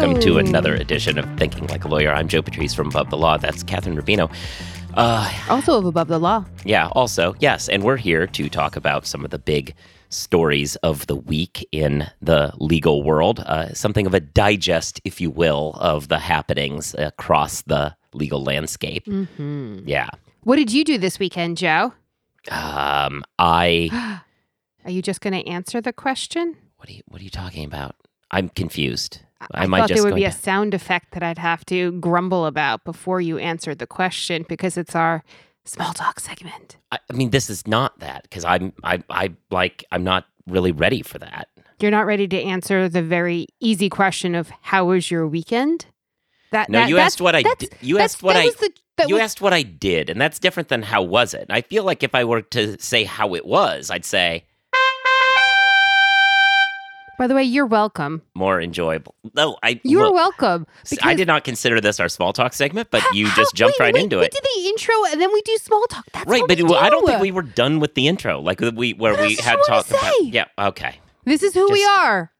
welcome to another edition of Thinking Like a Lawyer. I'm Joe Patrice from Above the Law. That's Kathryn Rubino. Uh, Also of Above the Law. yeah, also, yes, and we're here to talk about some of the big stories of the week in the legal world, uh, something of a digest, if you will, of the happenings across the legal landscape. Mm-hmm. Yeah. What did you do this weekend, Joe? Um, I. Are you just going to answer the question? What are you What are you talking about? I'm confused. I, might thought just there would be a sound effect that I'd have to grumble about before you answered the question because it's our small talk segment. I, I mean, this is not that because I'm I I like I'm not really ready for that. You're not ready to answer the very easy question of how was your weekend? That No, that- you asked what I that's- di- you asked what I- the, you was- asked what I did, and that's different than how was it. I feel like if I were to say how it was, I'd say By the way, you're welcome. more enjoyable. No, I You're look, welcome. I did not consider this our small talk segment, but you just jumped Wait, right wait, into we it. We did the intro and then we do small talk. That's Right, but we I don't think we were done with the intro, like we where What we had talked about. Yeah, okay, This is who we are.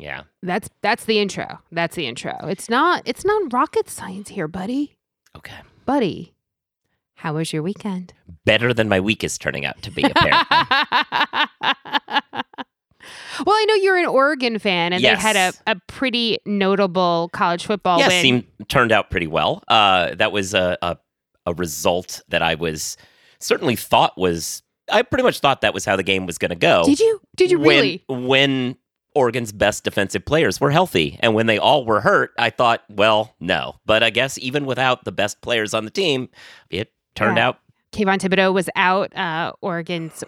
yeah, That's that's the intro. That's the intro. It's not it's not rocket science here, buddy. okay. Buddy. How was your weekend? Better than my week is turning out to be. Apparently, well, I know you're an Oregon fan, and they had a, a pretty notable college football yeah, win. seemed turned out pretty well. Uh, that was a, a a result that I was certainly thought was. I pretty much thought that was how the game was going to go. Did you? Did you when, really? When Oregon's best defensive players were healthy, and when they all were hurt, I thought, well, no. But I guess even without the best players on the team, it turned Yeah. out. Kayvon Thibodeaux was out. Uh, Oregon's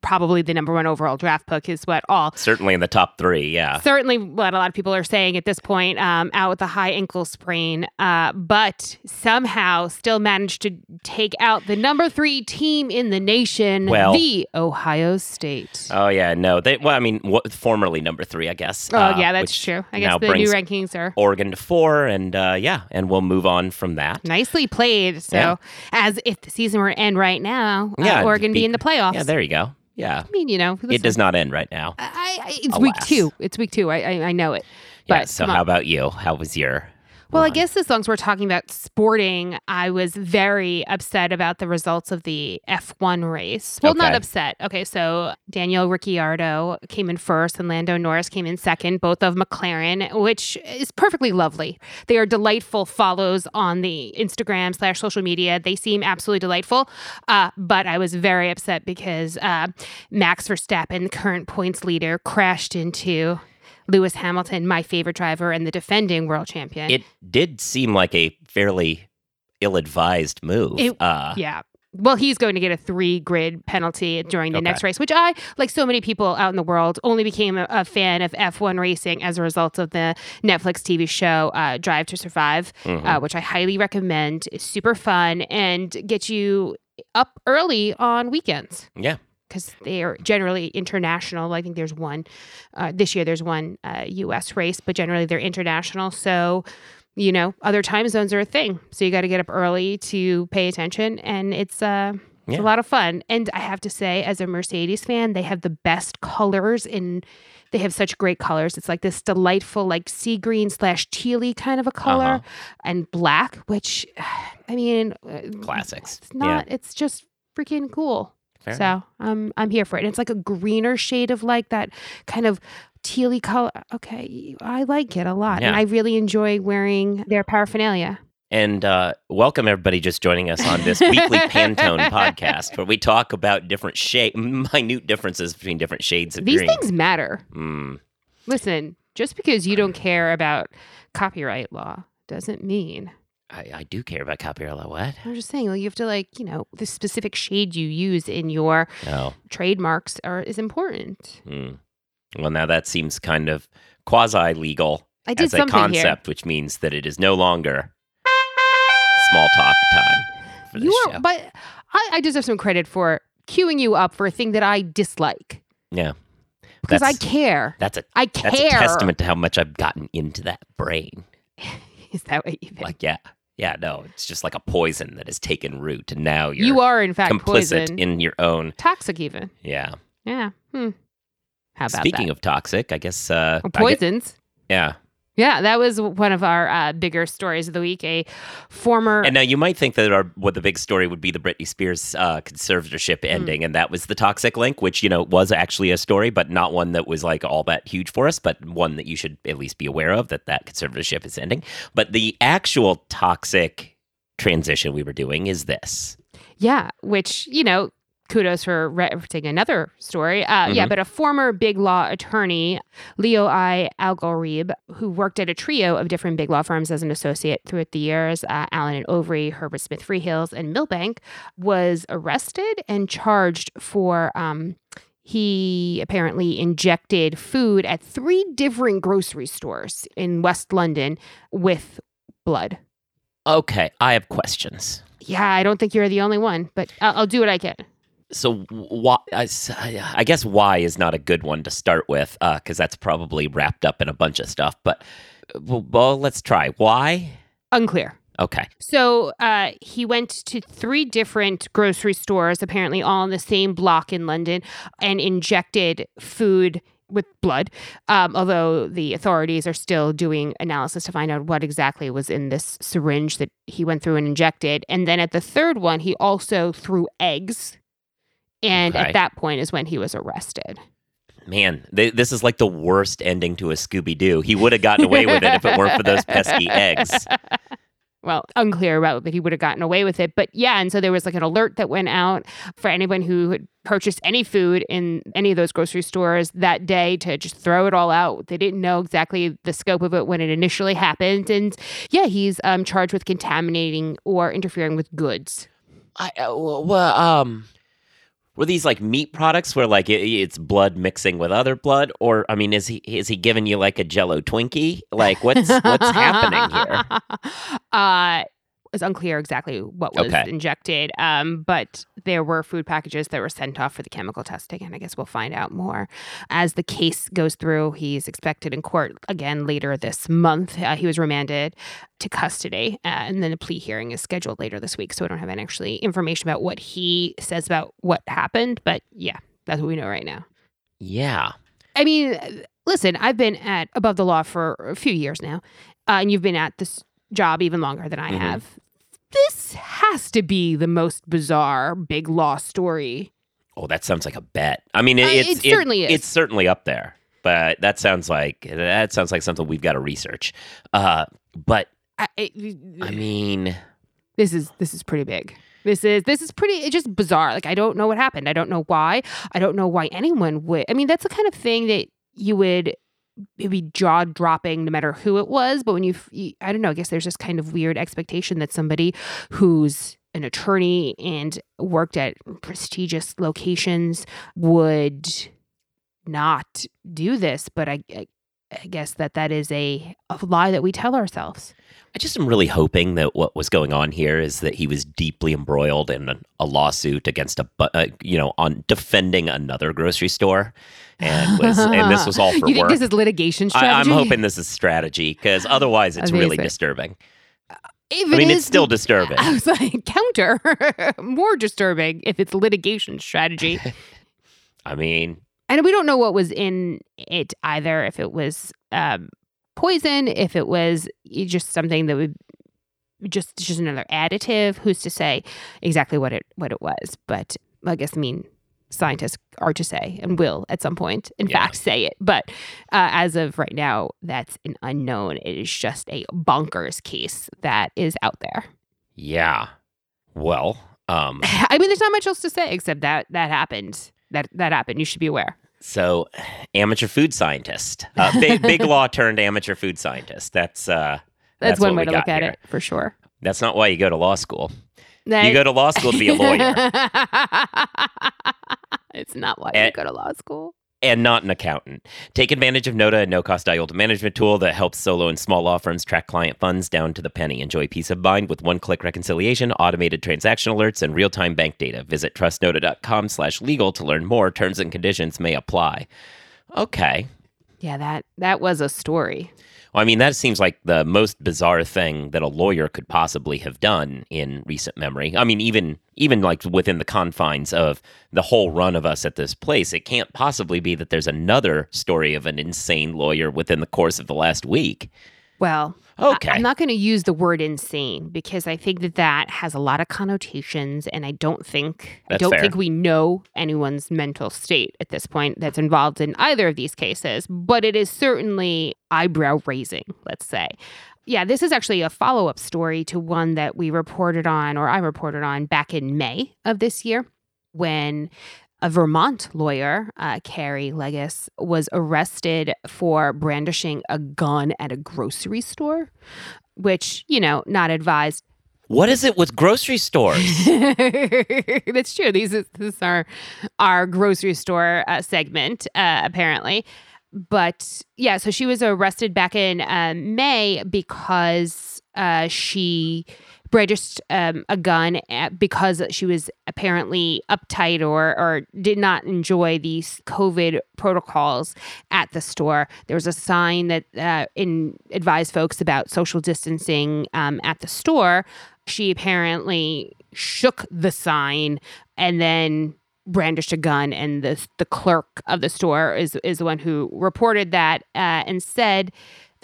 probably the number one overall draft pick is what all Certainly in the top three, yeah. certainly what a lot of people are saying at this point um, out with a high ankle sprain uh, but somehow still managed to take out the number three team in the nation Well- the ohio state Oh yeah, no. They well, I mean, what, formerly number three, I guess. oh uh, yeah that's true i guess the new rankings are Oregon to four, and uh, yeah, and we'll move on from that. nicely played so Yeah. as if the season were end right now uh, oregon be- be in the playoffs Yeah, there you go. Yeah, i mean you know it does not end right now. I, I, it's week two it's week two i, I, I know it Yeah. So come on. how about you? How was your? Well, I guess as long as we're talking about sporting, I was very upset about the results of the F1 race. Well, not upset. Okay, so Daniel Ricciardo came in first and Lando Norris came in second, both of McLaren, which is perfectly lovely. They are delightful follows on the Instagram slash social media. They seem absolutely delightful. Uh, but I was very upset because uh, Max Verstappen, the current points leader, crashed into Lewis Hamilton, my favorite driver and the defending world champion. It did seem like a fairly ill-advised move. It- uh, Yeah. Well, he's going to get a three grid penalty during the Okay. next race, which I, like so many people out in the world, only became a, a fan of F1 racing as a result of the Netflix TV show uh, Drive to Survive, mhm. uh, which I highly recommend. It's super fun and gets you up early on weekends yeah. Because they are generally international. I think there's one uh, this year. There's one uh, U.S. race, but generally they're international. So, you know, other time zones are a thing. So you got to get up early to pay attention, and it's uh, it's Yeah. a lot of fun. And I have to say, as a Mercedes fan, they have the best colors in. They have such great colors. It's like this delightful, like sea green slash tealy kind of a color, Uh-huh. and black, which, I mean, uh, Classics. It's not. It's just freaking cool. Fair so enough. I'm I'm here for it. And it's like a greener shade of like that kind of tealy color. Okay, I like it a lot, and I really enjoy wearing their paraphernalia. And uh, welcome everybody just joining us on this weekly Pantone podcast, where we talk about different shade, minute differences between different shades of These green. things matter. Mm, Listen, just because you don't care about copyright law doesn't mean. I, I do care about copyright law. What? I'm just saying, well, you have to like, you know, the specific shade you use in your No. trademarks are is important. Mm. Well, now that seems kind of quasi legal I did as a concept, which means that it is no longer small talk time for here. this You show. are, but I, I deserve some credit for queuing you up for a thing that I dislike yeah, because I care. that's a I that's care. a testament to how much I've gotten into that brain. Is that what you think? Like, yeah, yeah, no, it's just like a poison that has taken root, and now you're you are in fact complicit poison. in your own. Toxic even. Yeah. Yeah. Hmm. How about Speaking that? of toxic, I guess. Uh, Or I poisons. yeah. Yeah, that was one of our uh, bigger stories of the week. A former. And now you might think that our what the big story would be the Britney Spears uh, conservatorship Mm. ending, and that was the toxic link, which you know was actually a story, but not one that was like all that huge for us, but one that you should at least be aware of that that conservatorship is ending. But the actual toxic transition we were doing is this. Yeah, which, you know, kudos for referencing another story. Uh, Yeah, Mhm. but a former big law attorney, Leo I. Algorib, who worked at a trio of different big law firms as an associate throughout the years, uh, Allen and Overy, Herbert Smith Freehills, and Milbank, was arrested and charged for. Um, he apparently injected food at three different grocery stores in West London with blood. Okay, I have questions. Yeah, I don't think you're the only one, but I'll, I'll do what I can. So why? I I guess why is not a good one to start with, because that's probably wrapped up in a bunch of stuff. But well, well, let's try. Why? Unclear. Okay. So uh, he went to three different grocery stores, apparently all in the same block in London, and injected food with blood. Um, although the authorities are still doing analysis to find out what exactly was in this syringe that he went through and injected. And then at the third one, he also threw eggs. And Okay. at that point is when he was arrested. Man, th- this is like the worst ending to a Scooby Doo. He would have gotten away with it if it weren't for those pesky eggs. well, unclear about that he would have gotten away with it. But yeah, and so there was like an alert that went out for anyone who had purchased any food in any of those grocery stores that day to just throw it all out. They didn't know exactly the scope of it when it initially happened. And yeah, he's um, charged with contaminating or interfering with goods. I uh, well, um, were these like meat products where like it, it's blood mixing with other blood, or I mean, is he is he giving you like a Jello Twinkie? Like what's what's happening here? Uh, it's unclear exactly what was Okay. injected, um, but there were food packages that were sent off for the chemical testing, and I guess we'll find out more as the case goes through. He's expected in court again later this month. Uh, he was remanded to custody, uh, and then a plea hearing is scheduled later this week. So I don't have any actually information about what he says about what happened, but yeah, that's what we know right now. Yeah, I mean, listen, I've been at Above the Law for a few years now, uh, and you've been at this job even longer than I Mhm. have. This has to be the most bizarre big law story. Oh, that sounds like a bet. I mean, it, Uh, it's it certainly is. It's certainly up there, but that sounds like that sounds like something we've got to research. Uh, but I, I, I mean, this is this is pretty big. This is this is pretty. It's just bizarre. Like I don't know what happened. I don't know why. I don't know why anyone would. I mean, that's the kind of thing that you would it'd be jaw dropping no matter who it was. But when you, I don't know. I guess there's this kind of weird expectation that somebody who's an attorney and worked at prestigious locations would not do this. But I, I, guess that that is a, a lie that we tell ourselves. I just am really hoping that what was going on here is that he was deeply embroiled in a, a lawsuit against a, uh, you know, on defending another grocery store, and was and this was all for you think work. this is litigation I, strategy? I'm hoping this is strategy because otherwise it's really disturbing. If I it mean, is- it's still disturbing. I was like, counter, more disturbing if it's litigation strategy. I mean, and we don't know what was in it either. If it was um, poison, if it was just something that would just just another additive. Who's to say exactly what it what it was? But I guess I mean scientists are to say and will at some point, in Yeah. fact, say it. But uh, as of right now, that's an unknown. It is just a bonkers case that is out there. yeah. Well, um, I mean, there's not much else to say except that that happened. That that happened. You should be aware. So amateur food scientist, uh, big, big law turned amateur food scientist. That's uh, That's, what one way to look at here. it for sure. That's not why you go to law school. You go to law school to be a lawyer it's not why Eh. you go to law school. And not an accountant. Take advantage of Nota, a no-cost IOLTA management tool that helps solo and small law firms track client funds down to the penny. Enjoy peace of mind with one-click reconciliation, automated transaction alerts, and real-time bank data. Visit trustnota.com slash legal to learn more. Terms and conditions may apply. Okay. Yeah, that that was a story. Well, I mean, that seems like the most bizarre thing that a lawyer could possibly have done in recent memory. I mean, even even like within the confines of the whole run of us at this place, it can't possibly be that there's another story of an insane lawyer within the course of the last week. Well, Okay. I, am not going to use the word insane because I think that that has a lot of connotations, and I don't think I don't fair. think we know anyone's mental state at this point that's involved in either of these cases. But it is certainly eyebrow raising. Let's say. Yeah, this is actually a follow up story to one that we reported on, or I reported on back in May of this year when a Vermont lawyer, uh, Carrie Legis, was arrested for brandishing a gun at a grocery store, which, you know, not advised. What is it with grocery stores? That's true. These is, this is our, our grocery store uh, segment, uh, apparently. But yeah, so she was arrested back in uh, May because uh, she brandished um, a gun at, because she was apparently uptight or or did not enjoy these COVID protocols at the store. There was a sign that uh, in advised folks about social distancing um, at the store. She apparently shook the sign and then brandished a gun and the the clerk of the store is is the one who reported that uh, and said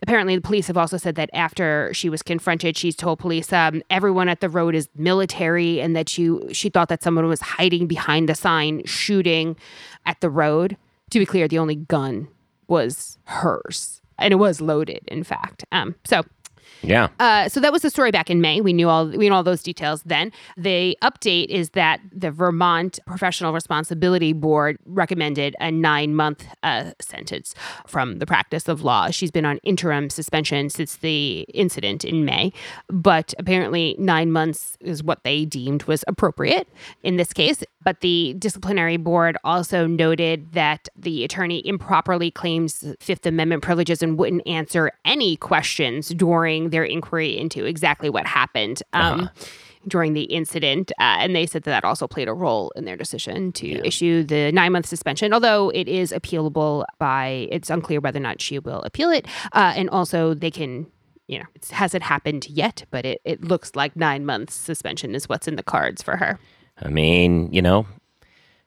apparently the police have also said that after she was confronted she's told police um, everyone at the road is military and that you she thought that someone was hiding behind the sign shooting at the road. To be clear the only gun was hers and it was loaded in fact. Um so yeah. uh, so that was the story back in May. We knew all we knew all those details then. The update is that the Vermont Professional Responsibility Board recommended a nine month uh, sentence from the practice of law. She's been on interim suspension since the incident in May, but apparently nine months is what they deemed was appropriate in this case. But the disciplinary board also noted that the attorney improperly claims Fifth Amendment privileges and wouldn't answer any questions during their inquiry into exactly what happened. Um, During the incident, uh, and they said that that also played a role in their decision to issue the nine month suspension, although it is appealable by, it's unclear whether or not she will appeal it. Uh, and also, they can you know, it hasn't happened yet, but it, it looks like nine months suspension is what's in the cards for her. I mean, you know,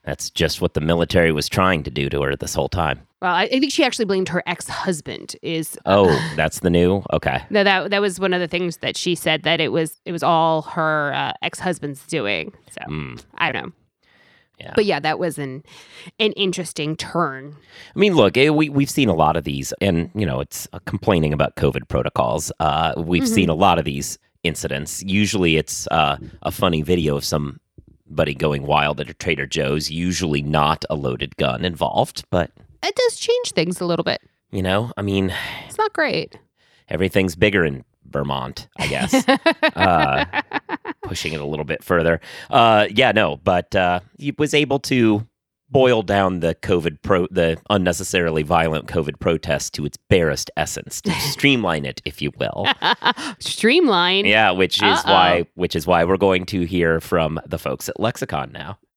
that's just what the military was trying to do to her this whole time. Well, I, I think she actually blamed her ex-husband. Is Oh, that's the new? Okay. no, that that was one of the things that she said that it was it was all her uh, ex-husband's doing. So Mm, I don't know, yeah. but yeah, that was an an interesting turn. I mean, look, eh, we we've seen a lot of these, and you know, it's uh, complaining about COVID protocols. Uh, we've Mhm. seen a lot of these incidents. Usually, it's uh, a funny video of somebody going wild at a Trader Joe's. Usually, not a loaded gun involved, but It does change things a little bit. you know, I mean, It's not great. everything's bigger in Vermont, I guess. uh, pushing it a little bit further. Uh, yeah, no, but uh, he was able to boil down the COVID pro, the unnecessarily violent COVID protest to its barest essence, to streamline it, if you will. Streamline. Yeah, which is Uh-oh. why, which is why we're going to hear from the folks at Lexicon now.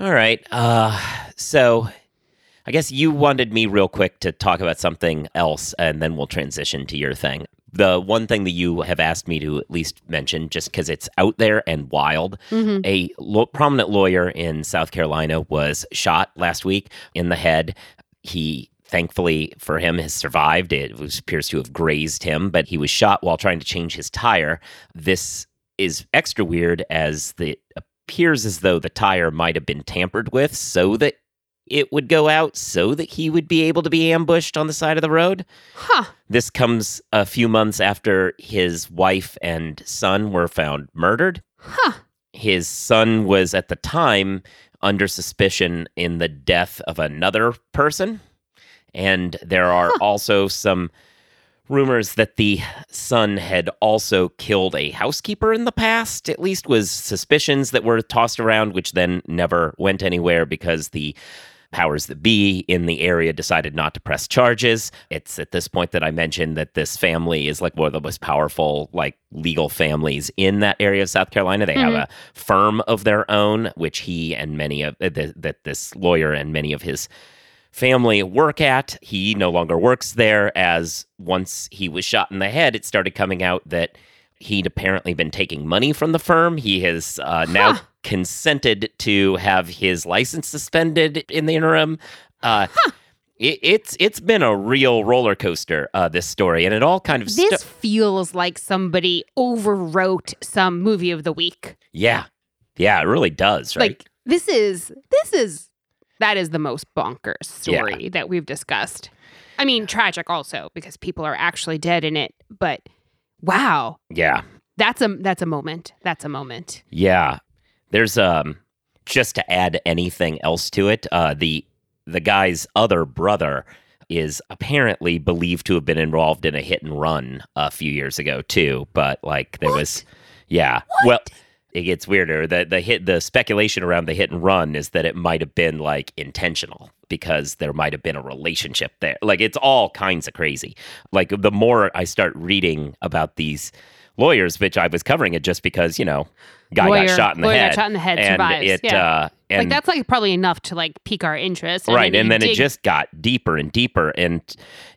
All right. Uh, so I guess you wanted me real quick to talk about something else, and then we'll transition to your thing. The one thing that you have asked me to at least mention, just because it's out there and wild, Mhm. a lo- prominent lawyer in South Carolina was shot last week in the head. He thankfully for him has survived. It was, appears to have grazed him, but he was shot while trying to change his tire. This is extra weird as the appears as though the tire might have been tampered with so that it would go out so that he would be able to be ambushed on the side of the road. Huh. This comes a few months after his wife and son were found murdered. Huh. His son was at the time under suspicion in the death of another person. And there are Huh. also some rumors that the son had also killed a housekeeper in the past, at least was suspicions that were tossed around, which then never went anywhere because the powers that be in the area decided not to press charges. It's at this point that I mentioned that this family is like one of the most powerful, like legal families in that area of South Carolina. They have a firm of their own, which he and many of uh, th- that this lawyer and many of his family work at. He no longer works there, as once he was shot in the head, it started coming out that he'd apparently been taking money from the firm. He has uh, now consented to have his license suspended in the interim. Uh, it, it's it's been a real roller coaster. Uh, this story, and it all kind of This feels like somebody overwrote some movie of the week. yeah, yeah, it really does, right? Like this is this is that is the most bonkers story that we've discussed. I mean, tragic also because people are actually dead in it, but wow, yeah, that's a that's a moment. That's a moment. Yeah. There's um just to add anything else to it, uh the the guy's other brother is apparently believed to have been involved in a hit and run a few years ago too, but like there was yeah. Well, it gets weirder. The the hit the speculation around the hit and run is that it might have been like intentional because there might have been a relationship there. Like it's all kinds of crazy. Like the more I start reading about these lawyers, which I was covering it just because, you know, guy Lawyer- got shot in the lawyer got head. shot in the head, and survives, It, yeah. uh, and like that's like probably enough to like pique our interest. right and you then it just got deeper and deeper and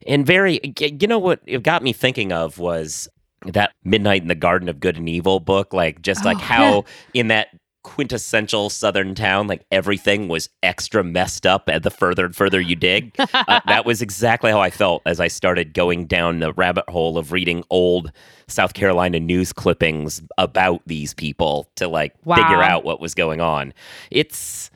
and very you know what it got me thinking of was that midnight in the garden of good and evil book like just like Oh, how in that quintessential southern town like everything was extra messed up and the further and further you dig. Uh, that was exactly how i felt as i started going down the rabbit hole of reading old south carolina news clippings about these people to like figure out what was going on. It's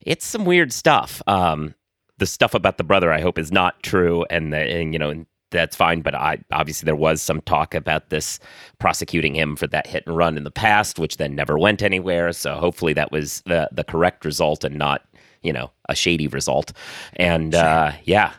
it's some weird stuff. Um, the stuff about the brother, I hope, is not true, and, the, and you know that's fine. But I obviously there was some talk about this prosecuting him for that hit and run in the past, which then never went anywhere. So hopefully that was the the correct result and not you know a shady result. And uh, yeah,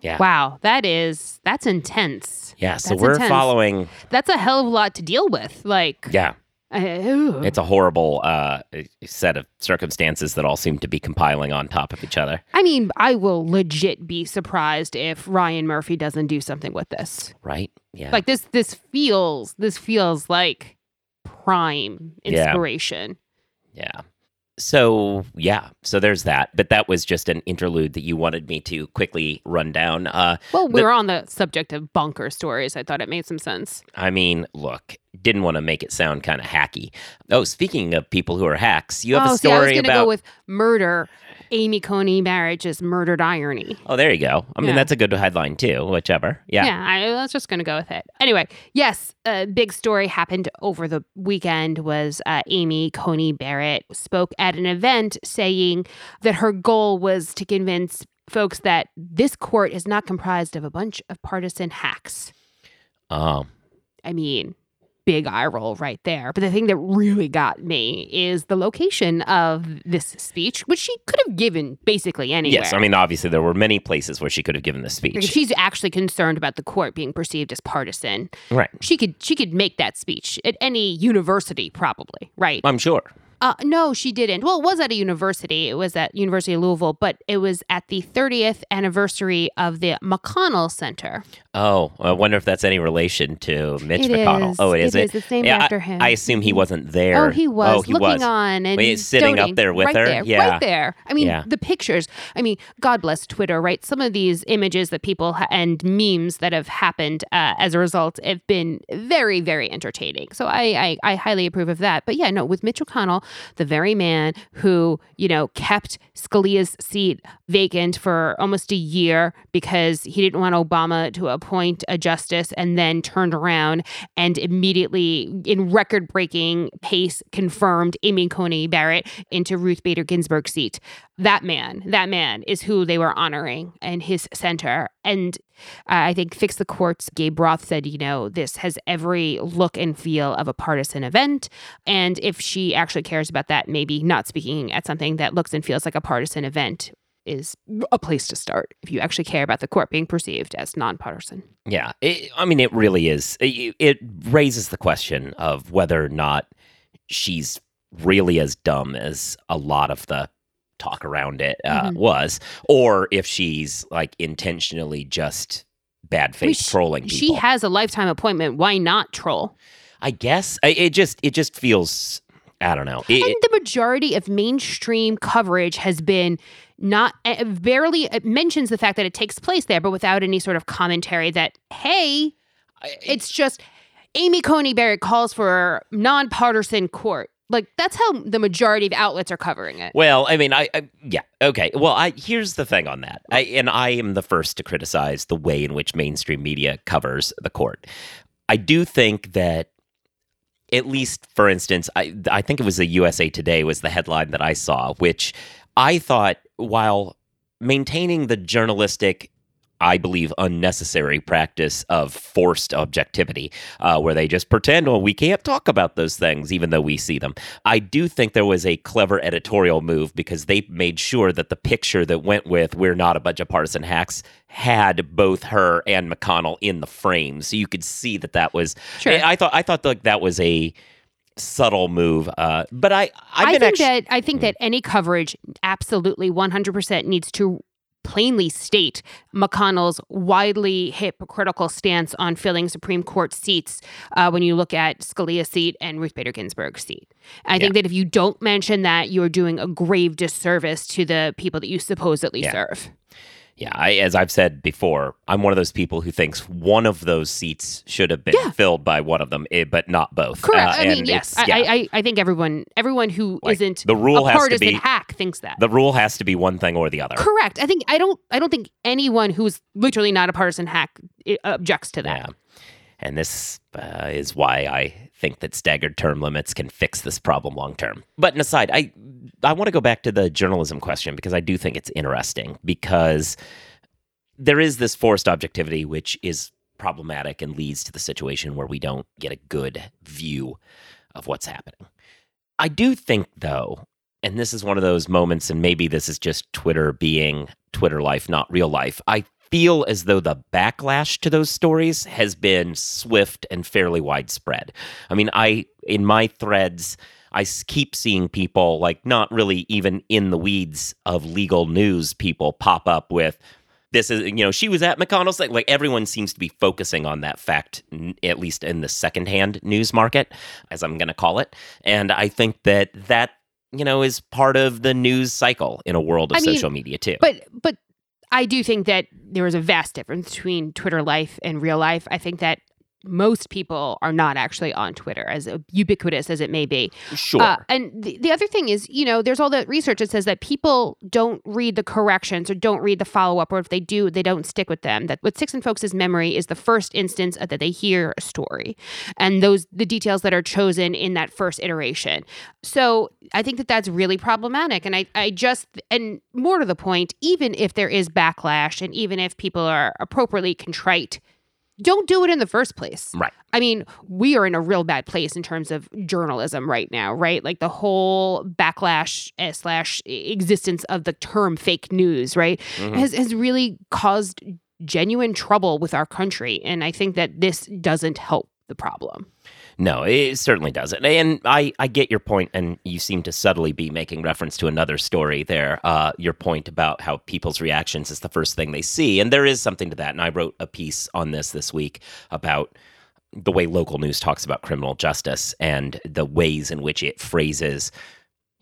yeah, Wow, that is that's intense. yeah. So That's we're intense. following. That's a hell of a lot to deal with. Like, Yeah, it's a horrible uh, set of circumstances that all seem to be compiling on top of each other. I mean, I will legit be surprised if Ryan Murphy doesn't do something with this. Right? Yeah. Like this, this feels this feels like prime inspiration. Yeah. So yeah, so there's that. But that was just an interlude that you wanted me to quickly run down. Uh, Well, we were on the subject of bunker stories. I thought it made some sense. I mean, look, didn't want to make it sound kind of hacky. Oh, speaking of people who are hacks, you have oh, a see, I was gonna about. go with murder. Amy Coney Barrett's murdered irony. oh, there you go. I mean, Yeah. that's a good headline too. Whichever. Yeah. Yeah, I, I was just going to go with it. Anyway, yes, a big story happened over the weekend was uh, Amy Coney Barrett spoke at an event saying that her goal was to convince folks that this court is not comprised of a bunch of partisan hacks. Oh, I mean, big eye roll right there. But the thing that really got me is the location of this speech, which she could have given basically anywhere. yes. I mean, obviously, there were many places where she could have given this Because speech. she's actually concerned about the court being perceived as partisan. right. she could she could make that speech at any university probably right I'm sure. uh, no she didn't well it was at a university it was at university of louisville but it was at the 30th anniversary of the mcconnell center Oh, I wonder if that's any relation to Mitch It McConnell. is. Oh, it is. It is. It's named Yeah, after him. I, assume he wasn't there. oh he was Oh, he looking was. on and Wait, sitting up there with right her? there, Yeah. right there i mean Yeah. the pictures i mean god bless twitter right some of these images that people ha- and memes that have happened uh, as a result have been very very entertaining so I, I i highly approve of that but yeah no with mitch mcconnell the very man who you know kept scalia's seat vacant for almost a year because he didn't want obama to appoint a justice and then turned around and immediately in record breaking pace confirmed amy coney barrett into ruth bader ginsburg's seat that man that man is who they were honoring and his center and uh, I think Fix the Court's, Gabe Roth said, you know, this has every look and feel of a partisan event. And if she actually cares about that, maybe not speaking at something that looks and feels like a partisan event is a place to start if you actually care about the court being perceived as nonpartisan. Yeah, it, I mean, it really is. It, it raises the question of whether or not she's really as dumb as a lot of the talk around it uh, Mhm. was, or if she's like intentionally just bad faith I mean, she- trolling people. She has a lifetime appointment. Why not troll? I guess I- it just it just feels I don't know. It- and the majority of mainstream coverage has been not uh, barely mentions the fact that it takes place there, but without any sort of commentary that hey, I- it's just Amy Coney Barrett calls for nonpartisan court. Like that's how the majority of outlets are covering it. Well, I mean, I, I yeah, okay. Well, I here's the thing on that, I, and I am the first to criticize the way in which mainstream media covers the court. I do think that, at least for instance, I I think it was the USA Today was the headline that I saw, which I thought while maintaining the journalistic. I believe unnecessary practice of forced objectivity, uh, where they just pretend, well, we can't talk about those things, even though we see them. I do think there was a clever editorial move because they made sure that the picture that went with "We're not a bunch of partisan hacks" had both her and McConnell in the frame, so you could see that that was. Sure. I, I thought I thought like that was a subtle move, uh, but I I've I think actu- that I think that any coverage absolutely 100% needs to plainly state McConnell's widely hypocritical stance on filling Supreme Court seats uh, when you look at Scalia's seat and Ruth Bader Ginsburg's seat. I think that if you don't mention that, you're doing a grave disservice to the people that you supposedly Yeah. serve. Yeah, I, as I've said before, I'm one of those people who thinks one of those seats should have been Yeah. filled by one of them, eh, but not both. Correct. Uh, I mean, and yes. I, yeah. I, I- I think everyone everyone who Like, not the rule a has to be- hack thinks that. the rule has to be one thing or the other. Correct. I think I don't I don't think anyone who's literally not a partisan hack objects to that. Yeah. And this uh, is why I think that staggered term limits can fix this problem long term. But an aside, I I want to go back to the journalism question because I do think it's interesting because there is this forced objectivity which is problematic and leads to the situation where we don't get a good view of what's happening. I do think though, and this is one of those moments and maybe this is just Twitter being Twitter life not real life. I feel as though the backlash to those stories has been swift and fairly widespread. I mean, I in my threads I keep seeing people like not really even in the weeds of legal news people pop up with this is you know she was at McConnell's thing like everyone seems to be focusing on that fact n- at least in the secondhand news market as I'm going to call it and I think that that you know is part of the news cycle in a world of I mean, social media too. But but I do think that there is a vast difference between Twitter life and real life. I think that most people are not actually on Twitter, as ubiquitous as it may be. sure. Uh, and the, the other thing is, you know, there's all the research that says that people don't read the corrections or don't read the follow up, or if they do, they don't stick with them. That what sticks in folks' memory is the first instance that they hear a story, and those the details that are chosen in that first iteration. So I think that that's really problematic. And I, I just, and more to the point, even if there is backlash, and even if people are appropriately contrite. Don't do it in the first place. Right. I mean, we are in a real bad place in terms of journalism right now, right? Like the whole backlash eh, slash existence of the term fake news, right, Mhm. has has really caused genuine trouble with our country, and I think that this doesn't help the problem. No, it certainly doesn't. And I, I get your point, and you seem to subtly be making reference to another story there. Uh, your point about how people's reactions is the first thing they see. And there is something to that. And I wrote a piece on this this week about the way local news talks about criminal justice and the ways in which it phrases.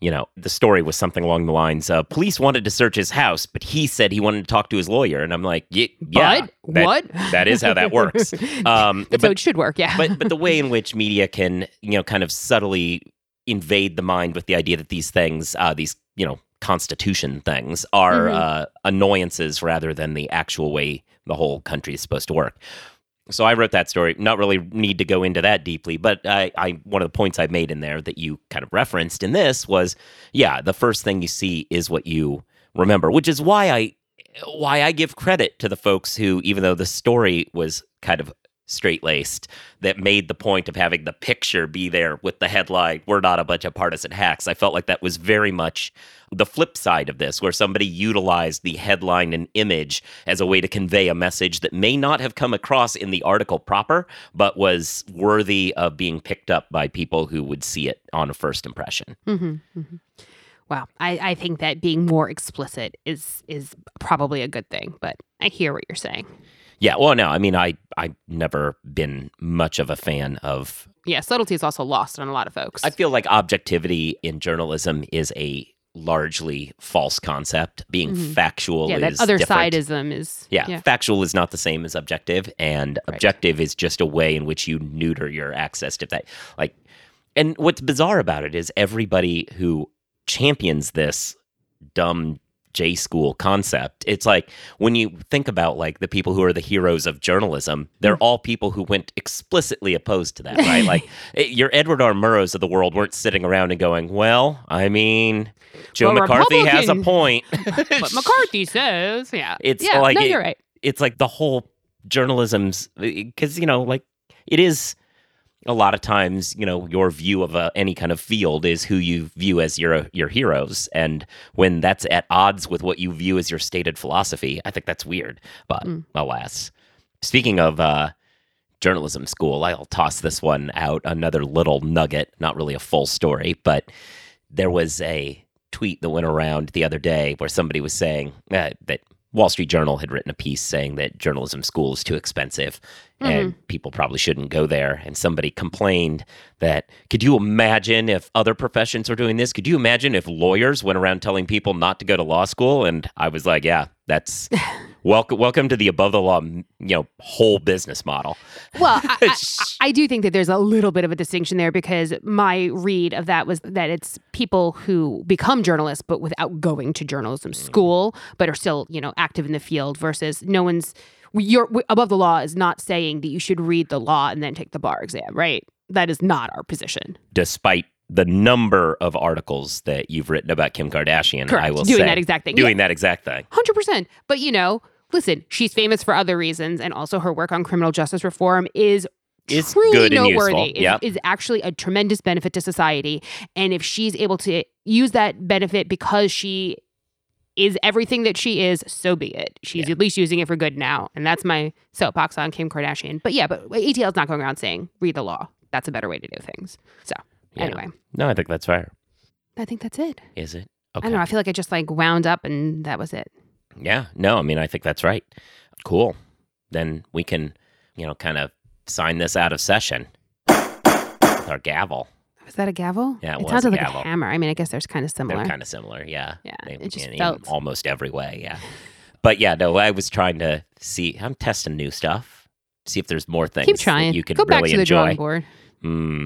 You know, the story was something along the lines of police wanted to search his house, but he said he wanted to talk to his lawyer. And I'm like, yeah, but that- what? that is how that works. Um, That's but it should work. Yeah. but but the way in which media can you know kind of subtly invade the mind with the idea that these things uh, these you know constitution things are Mhm. uh, annoyances rather than the actual way the whole country is supposed to work so i wrote that story. Not really need to go into that deeply but I, I one of the points i made in there that you kind of referenced in this was yeah the first thing you see is what you remember which is why i why i give credit to the folks who even though the story was kind of straight laced that made the point of having the picture be there with the headline, We're not a bunch of partisan hacks. I felt like that was very much the flip side of this, where somebody utilized the headline and image as a way to convey a message that may not have come across in the article proper, but was worthy of being picked up by people who would see it on a first impression. Mm-hmm, mm-hmm. Wow, I, I think that being more explicit is is probably a good thing, but I hear what you're saying. Yeah, well, no, I mean, I I've never been much of a fan of. Yeah, subtlety is also lost on a lot of folks. I feel like objectivity in journalism is a largely false concept. Being Mhm. factual yeah, is that other different. sideism is Yeah, yeah. factual is not the same as objective, and Right. objective is just a way in which you neuter your access to that. Like, and what's bizarre about it is everybody who champions this dumb J school concept. It's like when you think about like the people who are the heroes of journalism, they're Mm. all people who went explicitly opposed to that, right? like it, your Edward R. Murrows of the world weren't sitting around and going, "Well, I mean, Joe Well, McCarthy has a point." But McCarthy says, yeah, It's yeah, like no, it- you're right. it's like the whole journalism's because you know like it is a lot of times you know your view of a, any kind of field is who you view as your your heroes. And when that's at odds with what you view as your stated philosophy i think that's weird. But Mm. alas. Speaking of uh journalism school i'll toss this one out another little nugget not really a full story but there was a tweet that went around the other day where somebody was saying uh, that Wall Street Journal had written a piece saying that journalism school is too expensive mm-hmm. and people probably shouldn't go there. And somebody complained that, could you imagine if other professions were doing this? Could you imagine if lawyers went around telling people not to go to law school? And I was like, yeah, that's welcome. Welcome to the above the law, you know, whole business model. Well, I, I, I do think that there's a little bit of a distinction there because my read of that was that it's people who become journalists but without going to journalism mm. school, but are still, you know, active in the field versus no one's you're above the law is not saying that you should read the law and then take the bar exam, right? That is not our position. Despite the number of articles that you've written about Kim Kardashian, I Correct. will Doing say, that exact thing. doing that exact thing. Hundred percent. But you know, listen, she's famous for other reasons, and also her work on criminal justice reform is Is truly noteworthy. Is, Yep. is actually a tremendous benefit to society, and if she's able to use that benefit because she is everything that she is, so be it. She's Yeah. at least using it for good now, and that's my soapbox on Kim Kardashian. But yeah, but ATL is not going around saying read the law. That's a better way to do things. So Yeah. anyway, No, I think that's fair. I think that's it. Is it? I don't know. I feel like I just like wound up, and that was it. Yeah. No, I mean, I think that's right. Cool. Then we can, you know, kind of sign this out of session with our gavel. Was that a gavel? Yeah, it it sounded a like gavel. a hammer. I mean, I guess there's kind of similar. They're kind of similar. Yeah. Yeah, They- it just in- felt- almost every way. Yeah. But yeah, no, I was trying to see, I'm testing new stuff, see if there's more things Keep trying. you could Go back really to the enjoy. drawing board. Hmm.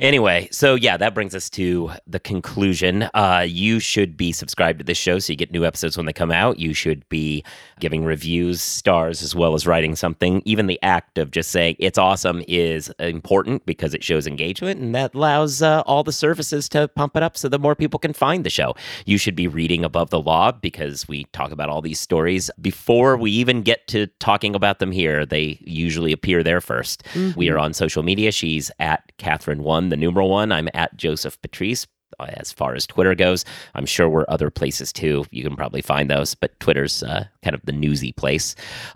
Anyway, so yeah, that brings us to the conclusion. Uh, you should be subscribed to this show so you get new episodes when they come out. You should be giving reviews, stars, as well as writing something. Even the act of just saying it's awesome is important because it shows engagement and that allows uh, all the services to pump it up so that more people can find the show. You should be reading Above the Law because we talk about all these stories before we even get to talking about them here. They usually appear there 1st We are on social media. She's at Kathryn One, the numeral one. I'm at Joseph Patrice. uh, As far as Twitter goes, I'm sure we're other places too. You can probably find those, but Twitter's uh, kind of the newsy place.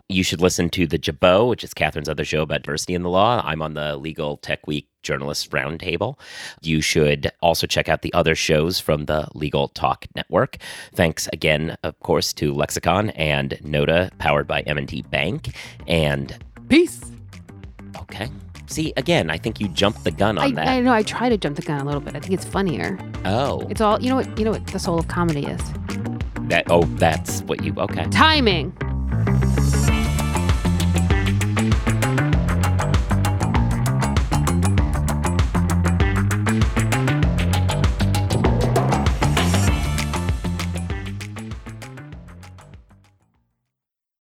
You should listen to the Jabot, which is Kathryn's other show about diversity in the law. I'm on the Legal Tech Week Journalists Roundtable. You should also check out the other shows from the Legal Talk Network. Thanks again, of course, to Lexicon and Nota, powered by M&T Bank. And Peace. okay, see again, I think you jumped the gun I, on that. I know. I try to jump the gun a little bit. I think it's funnier. oh, It's all you know. What you know? What the soul of comedy is that oh, that's what you okay. timing.